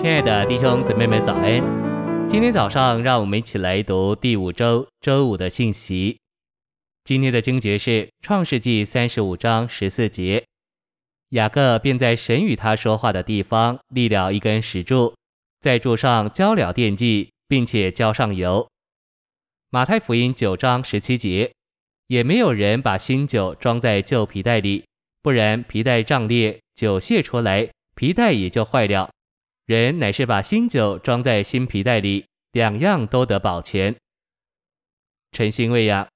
亲爱的弟兄姊妹们，早安！今天早上，让我们一起来读第五周周五的信息。今天的经节是《创世纪》三十五章十四节。雅各便在神与他说话的地方立了一根石柱，在柱上浇了奠祭，并且浇上油。马太福音九章十七节，也没有人把新酒装在旧皮袋里，不然皮袋胀裂，酒泄出来，皮袋也就坏了。人乃是把新酒装在新皮袋里，两样都得保全。晨星喂养，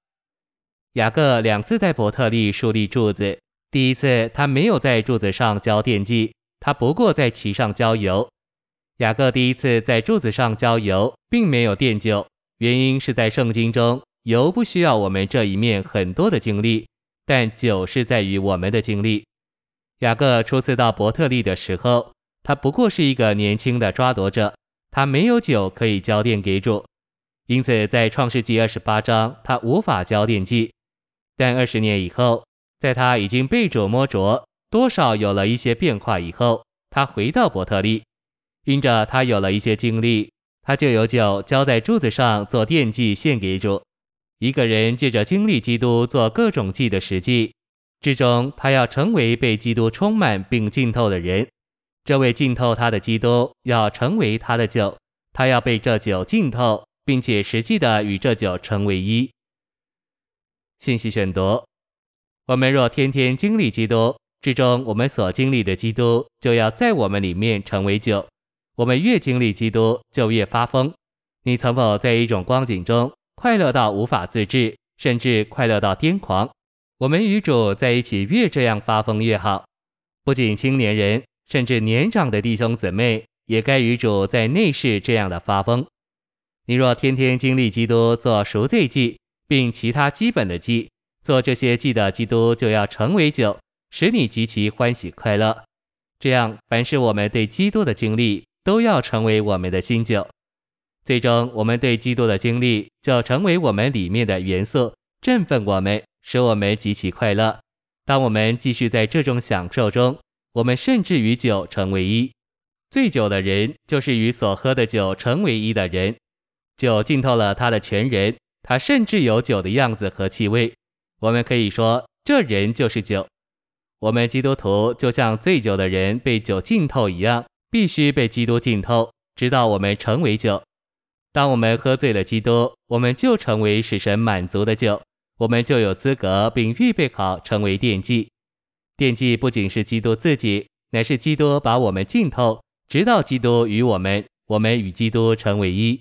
雅各两次在伯特利树立柱子。第一次他没有在柱子上浇奠祭，他不过在其上浇油。雅各第一次在柱子上浇油，并没有奠酒，原因是在圣经中，油不需要我们这一面很多的精力，但酒是在于我们的精力。雅各初次到伯特利的时候，他不过是一个年轻的抓夺者，他没有酒可以浇奠给主，因此在创世纪二十八章，他无法浇奠祭。但二十年以后，在他已经被主摸着，多少有了一些变化以后，他回到伯特利，因着他有了一些经历，他就有酒浇在柱子上做奠祭献给主。一个人借着经历基督做各种祭的实际之中，他要成为被基督充满并浸透的人。这位浸透他的基督要成为他的酒，他要被这酒浸透，并且实际的与这酒成为一。信息选读：我们若天天经历基督之中，我们所经历的基督就要在我们里面成为酒。我们越经历基督，就越发疯。你曾否在一种光景中快乐到无法自制，甚至快乐到癫狂？我们与主在一起，越这样发疯越好。不仅青年人。甚至年长的弟兄姊妹也该与主在内室这样的发疯。你若天天经历基督做赎罪祭，并其他基本的祭，做这些祭的基督就要成为酒，使你极其欢喜快乐。这样，凡是我们对基督的经历，都要成为我们的新酒。最终，我们对基督的经历就成为我们里面的元素，振奋我们，使我们极其快乐。当我们继续在这种享受中，我们甚至与酒成为一，醉酒的人就是与所喝的酒成为一的人，酒浸透了他的全人，他甚至有酒的样子和气味。我们可以说，这人就是酒。我们基督徒就像醉酒的人被酒浸透一样，必须被基督浸透，直到我们成为酒。当我们喝醉了基督，我们就成为使神满足的酒，我们就有资格并预备好成为奠祭。奠祭不仅是基督自己，乃是基督把我们浸透，直到基督与我们，我们与基督成为一。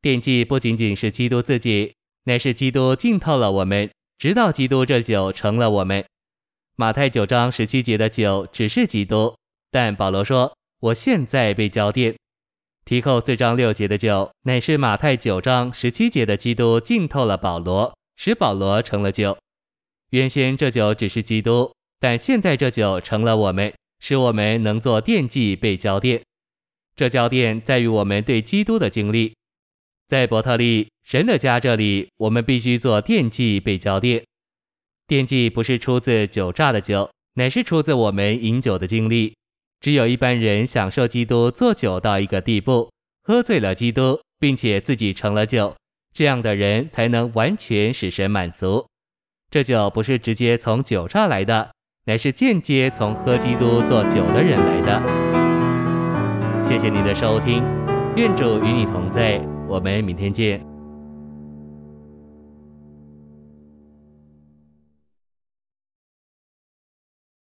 奠祭不仅仅是基督自己，乃是基督浸透了我们，直到基督这酒成了我们。马太九章十七节的酒只是基督，但保罗说：“我现在被浇奠。”提后四章六节的酒乃是马太九章十七节的基督浸透了保罗，使保罗成了酒。原先这酒只是基督。但现在这酒成了我们，使我们能做奠祭被浇奠。这浇奠在于我们对基督的经历。在伯特利神的家这里，我们必须做奠祭被浇奠。奠祭不是出自酒榨的酒，乃是出自我们饮酒的经历。只有一般人享受基督做酒到一个地步，喝醉了基督，并且自己成了酒，这样的人才能完全使神满足。这酒不是直接从酒榨来的。乃是间接从喝基督做酒的人来的。谢谢你的收听，愿主与你同在，我们明天见。